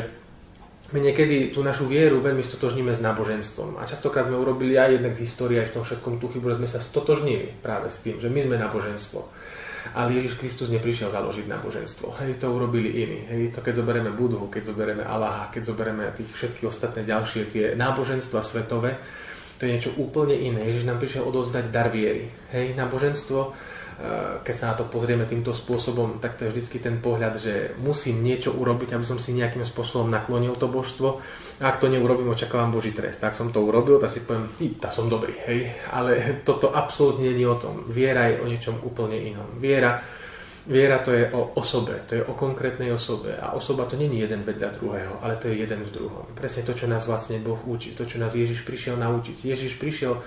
my niekedy tú našu vieru veľmi stotožníme s náboženstvom. A častokrát sme urobili aj jednak v histórii, aj v tom všetkom tú chybu, že sme sa stotožnili práve s tým, že my sme náboženstvo. Ale Ježiš Kristus neprišiel založiť náboženstvo. Hej, to urobili iní. Hej, to keď zoberieme Budhu, keď zoberieme Allaha, keď zoberieme tých všetky ostatné ďalšie tie náboženstva svetové, to je niečo úplne iné. Ježiš nám prišiel odovzdať dar viery. Hej, náboženstvo, keď sa na to pozrieme týmto spôsobom, tak to je vždycky ten pohľad, že musím niečo urobiť, aby som si nejakým spôsobom naklonil to božstvo. A ak to neurobím, očakávam Boží trest. Tak som to urobil, tak si poviem, ty, tá som dobrý, hej. Ale toto absolútne nie je o tom. Viera je o niečom úplne inom. Viera Viera to je o osobe, to je o konkrétnej osobe. A osoba to není jeden vedľa druhého, ale to je jeden v druhom. Presne to, čo nás vlastne Boh učí, to, čo nás Ježiš prišiel naučiť. Ježiš prišiel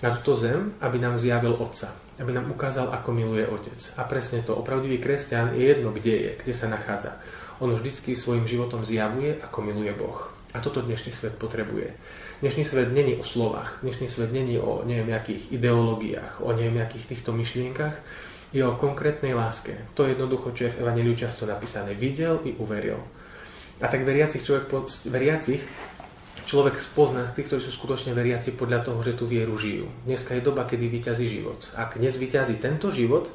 na túto zem, aby nám zjavil Otca, aby nám ukázal, ako miluje Otec. A presne to, opravdivý kresťan je jedno, kde je, kde sa nachádza. On vždycky svojim životom zjavuje, ako miluje Boh. A toto dnešný svet potrebuje. Dnešný svet není o slovách, dnešný svet není o neviem akých ideológiách, o neviem akých týchto myšlienkach, je o konkrétnej láske. To je jednoducho, čo je v Evangeliu často napísané. Videl i uveril. A tak veriacich človek, veriacich človek spozná tých, ktorí sú skutočne veriaci podľa toho, že tú vieru žijú. Dneska je doba, kedy vyťazí život. Ak nezvyťazí tento život,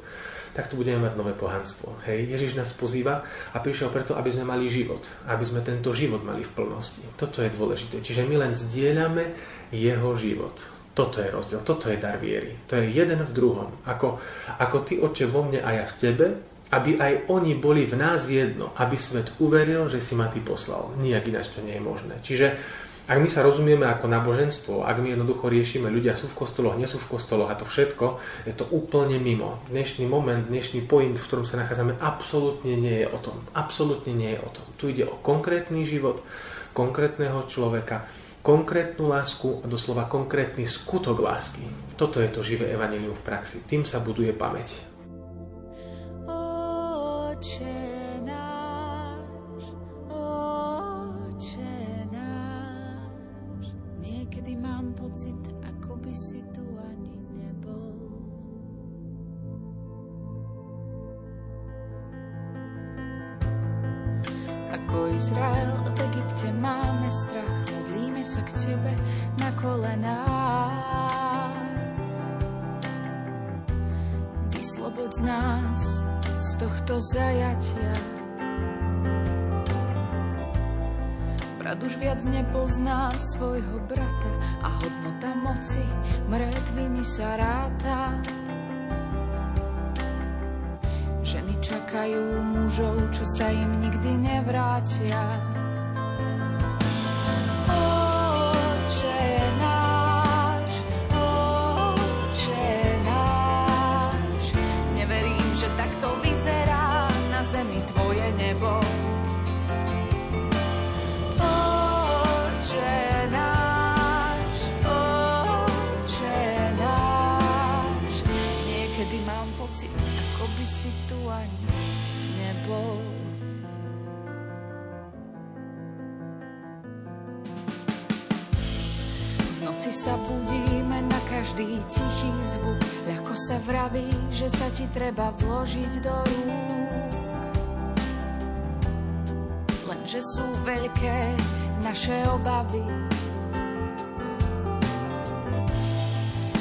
tak tu budeme mať nové pohanstvo. Hej, Ježiš nás pozýva a prišiel preto, aby sme mali život. Aby sme tento život mali v plnosti. Toto je dôležité. Čiže my len zdieľame jeho život. Toto je rozdiel, toto je dar viery. To je jeden v druhom. Ako, ako ty, oče, vo mne a ja v tebe, aby aj oni boli v nás jedno, aby svet uveril, že si ma ty poslal. Nijak ináč to nie je možné. Čiže ak my sa rozumieme ako náboženstvo, ak my jednoducho riešime, ľudia sú v kostoloch, nie sú v kostoloch a to všetko, je to úplne mimo. Dnešný moment, dnešný point, v ktorom sa nachádzame, absolútne nie je o tom. Absolútne nie je o tom. Tu ide o konkrétny život, konkrétneho človeka, konkrétnu lásku a doslova konkrétny skutok lásky. Toto je to živé evanelium v praxi. Tým sa buduje pamäť. Oče sa budíme na každý tichý zvuk, ľahko sa vraví, že sa ti treba vložiť do rúk. Lenže sú veľké naše obavy,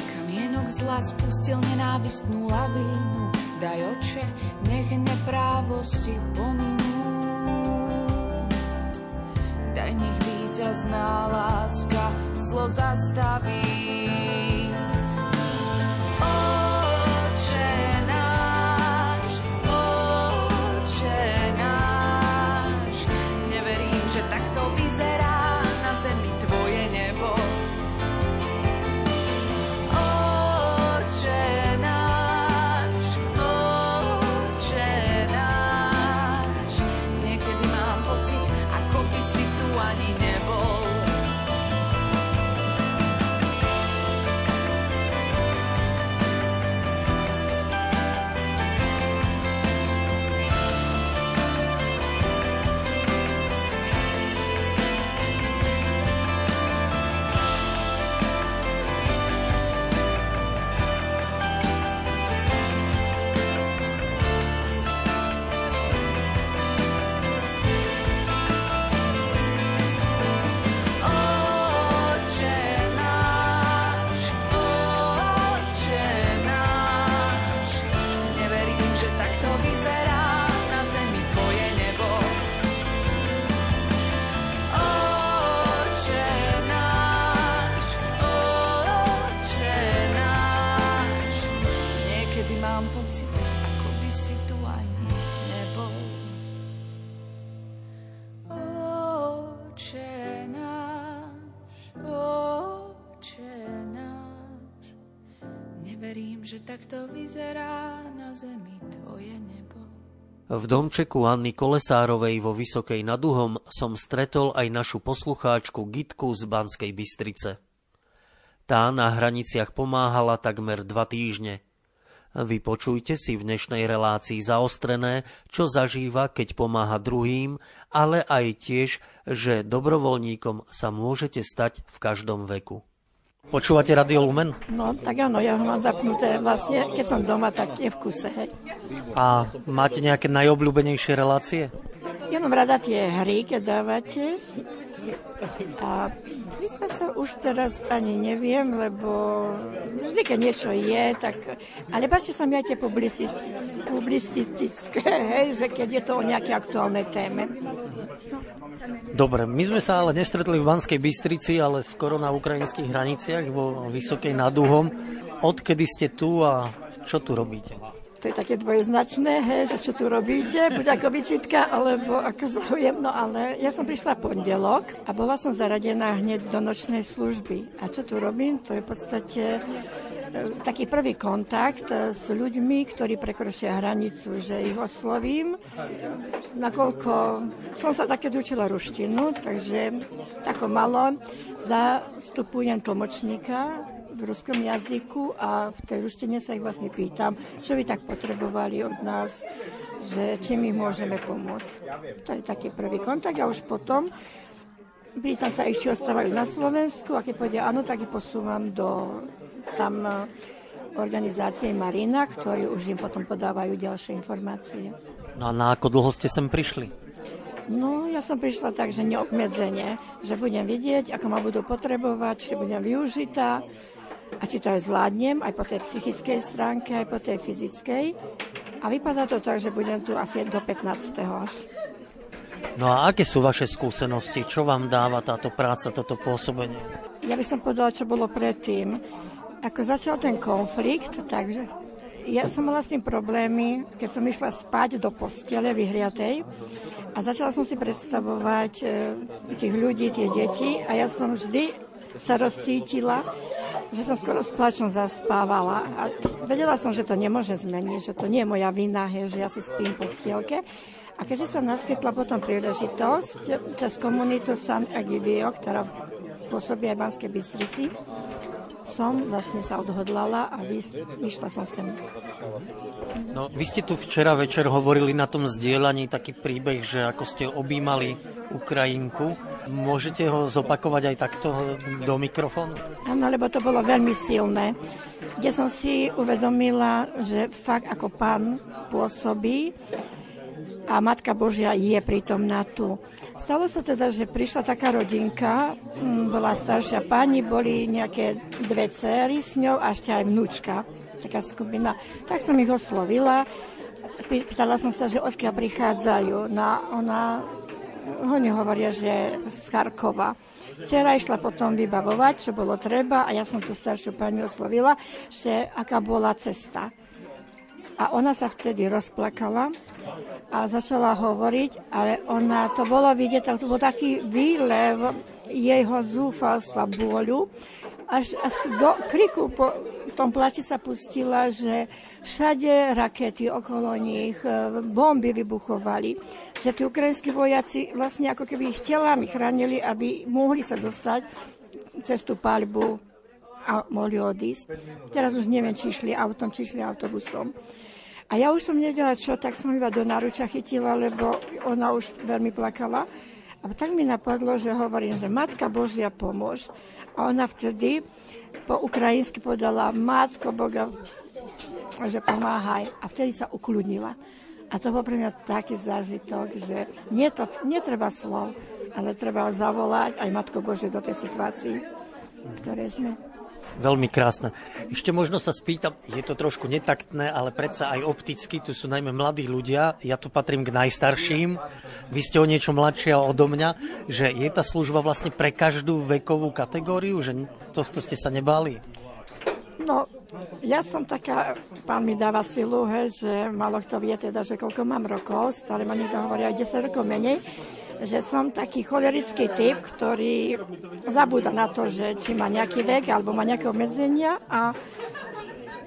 Kamienok zla spustil nenávistnú lavínu. Daj oče, nech neprávosti pominú. Daj nech víťazná láska zlo zastaví. Takto vyzerá na zemi tvoje nebo. V domčeku Anny Kolesárovej vo Vysokej nad Uhom som stretol aj našu poslucháčku Gitku z Banskej Bystrice. Tá na hraniciach pomáhala takmer dva týždne. Vypočujte si v dnešnej relácii zaostrené, čo zažíva, keď pomáha druhým, ale aj tiež, že dobrovoľníkom sa môžete stať v každom veku. Počúvate Radio Lumen? No, tak áno, ja ho mám zapnuté vlastne, keď som doma, tak je v kuse, hej. A máte nejaké najobľúbenejšie relácie? Ja mám rada tie hry, keď dávate. A prizna sa už teraz ani neviem, lebo vždy, keď niečo je, tak... Ale páči sa mi aj tie publicistické, hej, že keď je to o nejaké aktuálnej téme. Dobre, my sme sa ale nestretli v Banskej Bystrici, ale skoro na ukrajinských hraniciach vo Vysokej nad Uhom. Odkedy ste tu a čo tu robíte? To je také dvojeznačné, hej, že čo tu robíte, buď ako vyčitka, alebo ako záujem. No ale ja som prišla pondelok a bola som zaradená hneď do nočnej služby. A čo tu robím? To je v podstate e, taký prvý kontakt e, s ľuďmi, ktorí prekročia hranicu, že ich oslovím. Nakoľko som sa také učila ruštinu, takže tako malo zastupujem tlmočníka v ruskom jazyku a v tej ruštine sa ich vlastne pýtam, čo by tak potrebovali od nás, že čím im môžeme pomôcť. To je taký prvý kontakt a už potom Britan sa ešte ostávajú na Slovensku a keď povedia áno, tak ich posúvam do tam e, organizácie Marina, ktorí už im potom podávajú ďalšie informácie. No a na ako dlho ste sem prišli? No, ja som prišla tak, že neobmedzenie, že budem vidieť, ako ma budú potrebovať, či budem využitá, a či to aj zvládnem, aj po tej psychickej stránke, aj po tej fyzickej. A vypadá to tak, že budem tu asi do 15. až. No a aké sú vaše skúsenosti? Čo vám dáva táto práca, toto pôsobenie? Ja by som povedala, čo bolo predtým. Ako začal ten konflikt, takže ja som mala s tým problémy, keď som išla spať do postele vyhriatej a začala som si predstavovať e, tých ľudí, tie deti a ja som vždy sa rozcítila, že som skoro s plačom zaspávala. A vedela som, že to nemôže zmeniť, že to nie je moja vina, hej, že ja si spím po stielke. A keďže sa naskytla potom príležitosť cez komunitu San Egidio, ktorá pôsobí aj v Banskej Bystrici, som vlastne sa odhodlala a vyšla som sem. No, vy ste tu včera večer hovorili na tom zdieľaní taký príbeh, že ako ste objímali Ukrajinku. Môžete ho zopakovať aj takto do mikrofónu? Áno, lebo to bolo veľmi silné. Kde som si uvedomila, že fakt ako pán pôsobí a Matka Božia je prítomná tu. Stalo sa teda, že prišla taká rodinka, bola staršia pani, boli nejaké dve céry s ňou a ešte aj vnúčka, taká skupina. Tak som ich oslovila, pýtala som sa, že odkiaľ prichádzajú. No ona, oni hovoria, že z Charkova. Cera išla potom vybavovať, čo bolo treba a ja som tú staršiu pani oslovila, že aká bola cesta. A ona sa vtedy rozplakala a začala hovoriť, ale ona, to bolo vidieť, to bol taký výlev jeho zúfalstva, bôľu, až, až do kriku po tom plači sa pustila, že všade rakety okolo nich, e, bomby vybuchovali, že tí ukrajinskí vojaci vlastne ako keby ich telami chránili, aby mohli sa dostať cez tú paľbu a mohli odísť. Teraz už neviem, či išli autom, či išli autobusom. A ja už som nevedela čo, tak som iba do náruča chytila, lebo ona už veľmi plakala. A tak mi napadlo, že hovorím, že Matka Božia pomôž. A ona vtedy po ukrajinsky povedala Matko Boga, že pomáhaj. A vtedy sa ukludnila. A to bol pre mňa taký zážitok, že nie to, netreba slov, ale treba zavolať aj Matko Bože do tej situácii, v sme. Veľmi krásne. Ešte možno sa spýtam, je to trošku netaktné, ale predsa aj opticky, tu sú najmä mladí ľudia, ja tu patrím k najstarším, vy ste o niečo mladšia odo mňa, že je tá služba vlastne pre každú vekovú kategóriu, že to, to ste sa nebáli? No, ja som taká, pán mi dáva silu, he, že malo kto vie teda, že koľko mám rokov, stále ma niekto hovorí aj 10 rokov menej, že som taký cholerický typ, ktorý zabúda na to, že či má nejaký vek alebo má nejaké obmedzenia a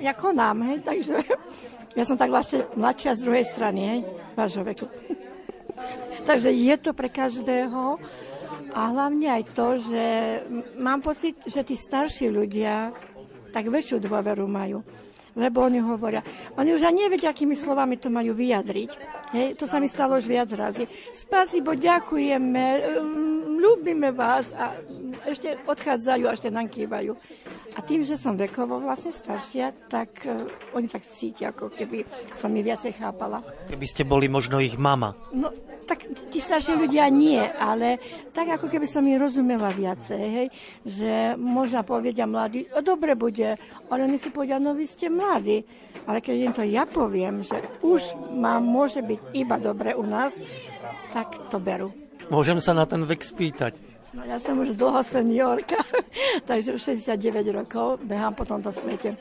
ako nám, hej, takže ja som tak vlastne mladšia z druhej strany, hej, vášho veku. takže je to pre každého a hlavne aj to, že mám pocit, že tí starší ľudia tak väčšiu dôveru majú lebo oni hovoria. Oni už ani nevedia, akými slovami to majú vyjadriť. Hej, to sa mi stalo už viac razy. Spasibo, ďakujeme, um, ľúbime vás a ešte odchádzajú a ešte nám kývajú. A tým, že som vekovo vlastne staršia, tak uh, oni tak cítia, ako keby som mi viacej chápala. Keby ste boli možno ich mama. No, tak tí starší ľudia nie, ale tak ako keby som im rozumela viacej, hej, že možno povedia mladí, dobre bude, ale oni si povedia, no vy ste mladí. Ale keď im to ja poviem, že už má, môže byť iba dobre u nás, tak to berú. Môžem sa na ten vek spýtať? No ja som už dlho seniorka, takže už 69 rokov behám po tomto svete.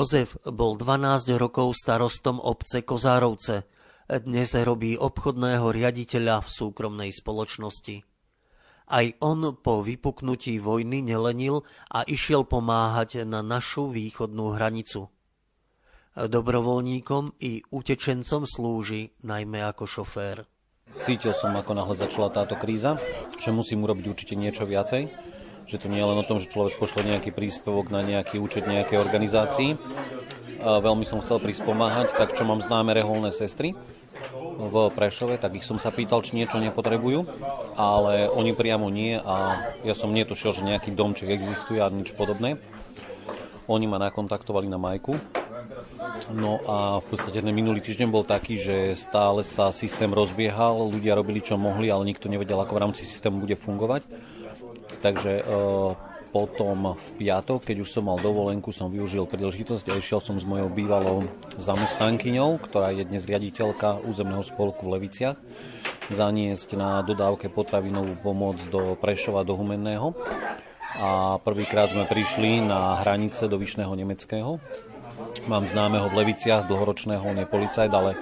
Jozef bol 12 rokov starostom obce Kozárovce. Dnes robí obchodného riaditeľa v súkromnej spoločnosti. Aj on po vypuknutí vojny nelenil a išiel pomáhať na našu východnú hranicu. Dobrovoľníkom i utečencom slúži najmä ako šofér. Cítil som, ako náhle začala táto kríza, že musím urobiť určite niečo viacej že to nie je len o tom, že človek pošle nejaký príspevok na nejaký účet nejakej organizácii. Veľmi som chcel prísť pomáhať, tak čo mám známe reholné sestry v Prešove, tak ich som sa pýtal, či niečo nepotrebujú, ale oni priamo nie a ja som netušil, že nejaký domček existuje a nič podobné. Oni ma nakontaktovali na Majku, No a v podstate ten minulý týždeň bol taký, že stále sa systém rozbiehal, ľudia robili čo mohli, ale nikto nevedel, ako v rámci systému bude fungovať. Takže e, potom v piatok, keď už som mal dovolenku, som využil príležitosť a išiel som s mojou bývalou zamestnankyňou, ktorá je dnes riaditeľka územného spolku v Leviciach, zaniesť na dodávke potravinovú pomoc do Prešova, do Humenného. A prvýkrát sme prišli na hranice do Vyšného Nemeckého. Mám známeho v Leviciach, dlhoročného, on je policajt, ale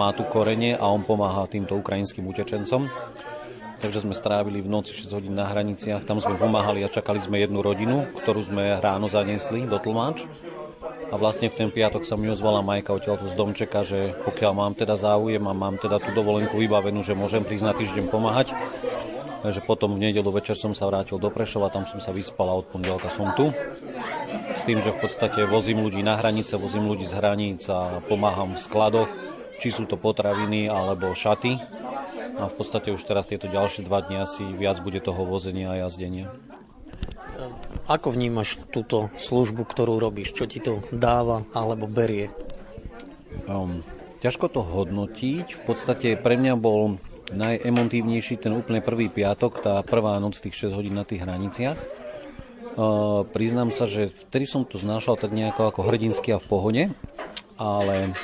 má tu korene a on pomáha týmto ukrajinským utečencom takže sme strávili v noci 6 hodín na hraniciach. Tam sme pomáhali a čakali sme jednu rodinu, ktorú sme ráno zaniesli do tlmáč. A vlastne v ten piatok sa mi ozvala Majka odtiaľto z domčeka, že pokiaľ mám teda záujem a mám teda tú dovolenku vybavenú, že môžem prísť na týždeň pomáhať. Takže potom v nedelu večer som sa vrátil do Prešova, tam som sa vyspal a od pondelka som tu. S tým, že v podstate vozím ľudí na hranice, vozím ľudí z hraníc a pomáham v skladoch, či sú to potraviny alebo šaty a v podstate už teraz tieto ďalšie dva dni asi viac bude toho vozenia a jazdenia. Ako vnímaš túto službu, ktorú robíš? Čo ti to dáva alebo berie? Um, ťažko to hodnotiť. V podstate pre mňa bol najemotívnejší ten úplne prvý piatok, tá prvá noc tých 6 hodín na tých hraniciach. Uh, priznám sa, že vtedy som to znášal tak nejako ako hrdinsky a v pohode, ale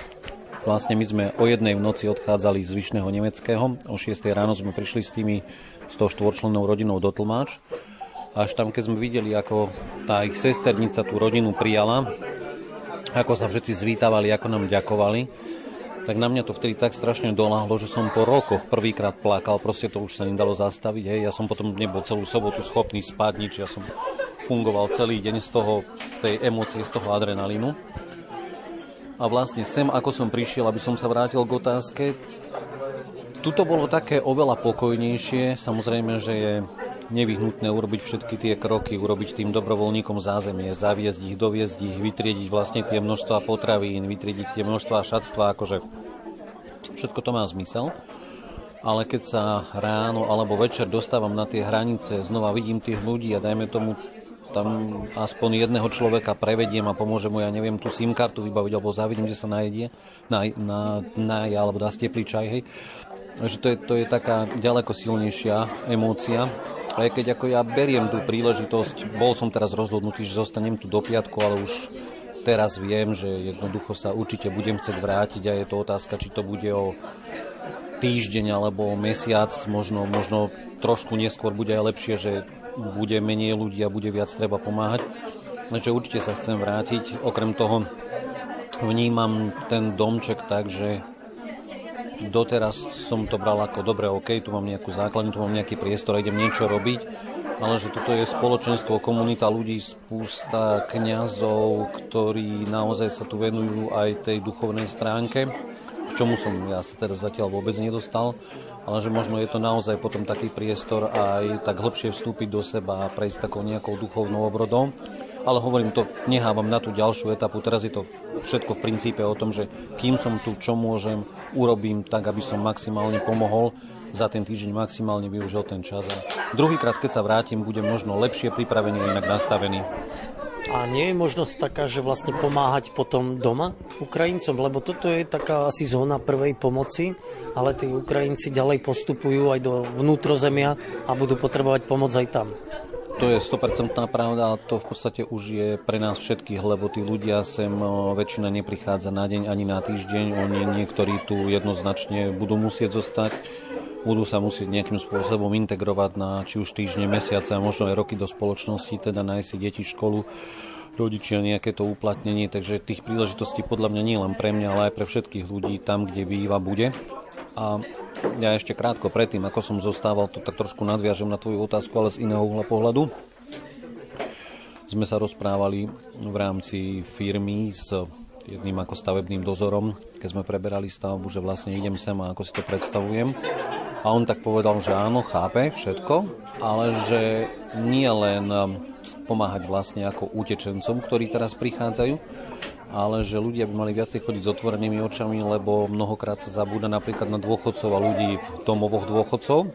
Vlastne my sme o jednej v noci odchádzali z Vyšného Nemeckého, o 6 ráno sme prišli s tými s tou štvorčlennou rodinou do Tlmáč. Až tam, keď sme videli, ako tá ich sesternica tú rodinu prijala, ako sa všetci zvítavali, ako nám ďakovali, tak na mňa to vtedy tak strašne doláhlo, že som po rokoch prvýkrát plakal, proste to už sa nedalo zastaviť. Hej. Ja som potom nebol celú sobotu schopný spať nič, ja som fungoval celý deň z toho, z tej emócie, z toho adrenalínu. A vlastne sem, ako som prišiel, aby som sa vrátil k otázke, tuto bolo také oveľa pokojnejšie. Samozrejme, že je nevyhnutné urobiť všetky tie kroky, urobiť tým dobrovoľníkom zázemie, zaviesť ich, doviezť ich, vytriediť vlastne tie množstva potravín, vytriediť tie množstva šatstva, akože všetko to má zmysel. Ale keď sa ráno alebo večer dostávam na tie hranice, znova vidím tých ľudí a dajme tomu tam aspoň jedného človeka prevediem a pomôže mu, ja neviem, tú SIM kartu vybaviť, alebo zavidím, kde sa najedie, na, na, na alebo dá teplý čaj, hej. Že to je, to je taká ďaleko silnejšia emócia Aj keď ako ja beriem tú príležitosť, bol som teraz rozhodnutý, že zostanem tu do piatku, ale už teraz viem, že jednoducho sa určite budem chcieť vrátiť a je to otázka, či to bude o týždeň alebo mesiac, možno, možno trošku neskôr bude aj lepšie, že bude menej ľudí a bude viac treba pomáhať. Takže určite sa chcem vrátiť. Okrem toho vnímam ten domček tak, že doteraz som to bral ako dobre, OK, tu mám nejakú základňu, tu mám nejaký priestor, idem niečo robiť, ale že toto je spoločenstvo, komunita ľudí, spústa kňazov, ktorí naozaj sa tu venujú aj tej duchovnej stránke, k čomu som ja sa teraz zatiaľ vôbec nedostal, ale že možno je to naozaj potom taký priestor aj tak hlbšie vstúpiť do seba a prejsť takou nejakou duchovnou obrodou ale hovorím to, nehávam na tú ďalšiu etapu. Teraz je to všetko v princípe o tom, že kým som tu, čo môžem, urobím tak, aby som maximálne pomohol za ten týždeň maximálne využil ten čas. A druhýkrát, keď sa vrátim, budem možno lepšie pripravený inak nastavený. A nie je možnosť taká, že vlastne pomáhať potom doma Ukrajincom, lebo toto je taká asi zóna prvej pomoci, ale tí Ukrajinci ďalej postupujú aj do vnútrozemia a budú potrebovať pomoc aj tam. To je 100% pravda a to v podstate už je pre nás všetkých, lebo tí ľudia sem väčšina neprichádza na deň ani na týždeň. Oni niektorí tu jednoznačne budú musieť zostať, budú sa musieť nejakým spôsobom integrovať na či už týždne, mesiace a možno aj roky do spoločnosti, teda nájsť si deti školu, rodičia nejaké to uplatnenie, takže tých príležitostí podľa mňa nie len pre mňa, ale aj pre všetkých ľudí tam, kde býva, bude. A ja ešte krátko predtým, ako som zostával, to tak trošku nadviažem na tvoju otázku, ale z iného uhla pohľadu. Sme sa rozprávali v rámci firmy s jedným ako stavebným dozorom, keď sme preberali stavbu, že vlastne idem sem a ako si to predstavujem. A on tak povedal, že áno, chápe všetko, ale že nie len pomáhať vlastne ako utečencom, ktorí teraz prichádzajú, ale že ľudia by mali viacej chodiť s otvorenými očami, lebo mnohokrát sa zabúda napríklad na dôchodcov a ľudí v domovoch dôchodcov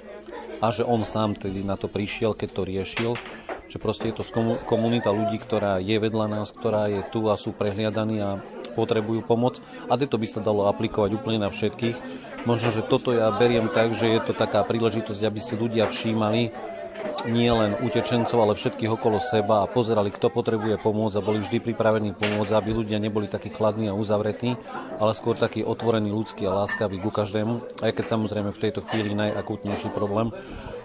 a že on sám tedy na to prišiel, keď to riešil, že proste je to komunita ľudí, ktorá je vedľa nás, ktorá je tu a sú prehliadaní a potrebujú pomoc a to by sa dalo aplikovať úplne na všetkých. Možno, že toto ja beriem tak, že je to taká príležitosť, aby si ľudia všímali, nie len utečencov, ale všetkých okolo seba a pozerali, kto potrebuje pomôcť a boli vždy pripravení pomôcť, aby ľudia neboli takí chladní a uzavretí, ale skôr takí otvorení, ľudskí a láskaví ku každému. Aj keď samozrejme v tejto chvíli najakútnejší problém.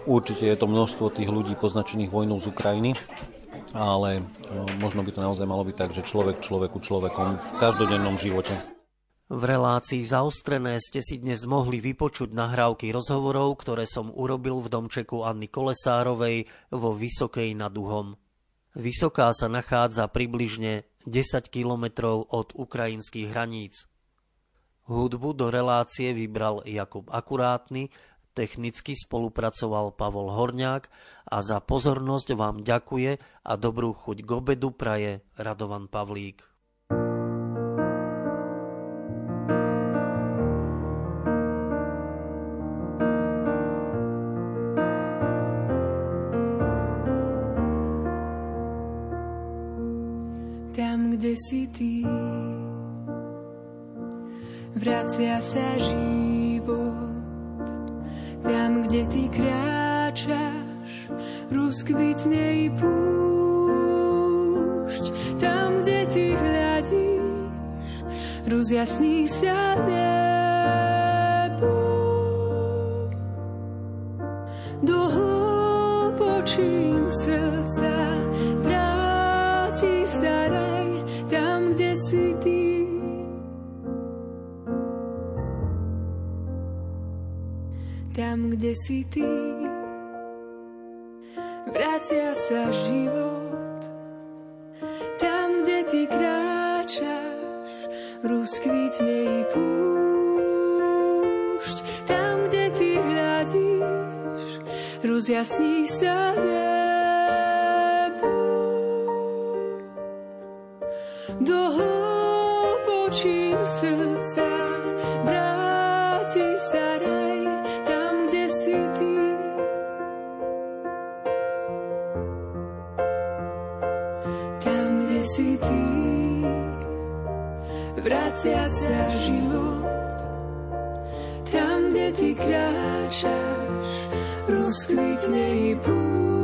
Určite je to množstvo tých ľudí poznačených vojnou z Ukrajiny, ale no, možno by to naozaj malo byť tak, že človek človeku človekom v každodennom živote. V relácii zaostrené ste si dnes mohli vypočuť nahrávky rozhovorov, ktoré som urobil v domčeku Anny Kolesárovej vo Vysokej nad Uhom. Vysoká sa nachádza približne 10 kilometrov od ukrajinských hraníc. Hudbu do relácie vybral Jakub Akurátny, technicky spolupracoval Pavol Horňák a za pozornosť vám ďakuje a dobrú chuť k obedu praje Radovan Pavlík. si ty. Vracia sa život tam, kde ty kráčaš, rozkvitne i púšť. Tam, kde ty hľadíš, rozjasní sa nebo. Kde si ty. Vracia sa život, tam, kde ty kráčaš, rozkvitne i púšť. Tam, kde ty hľadíš, rozjasní sa nebo. Vracia sa život. Tam, kde ty kráčaš, rozkvitne i púšť.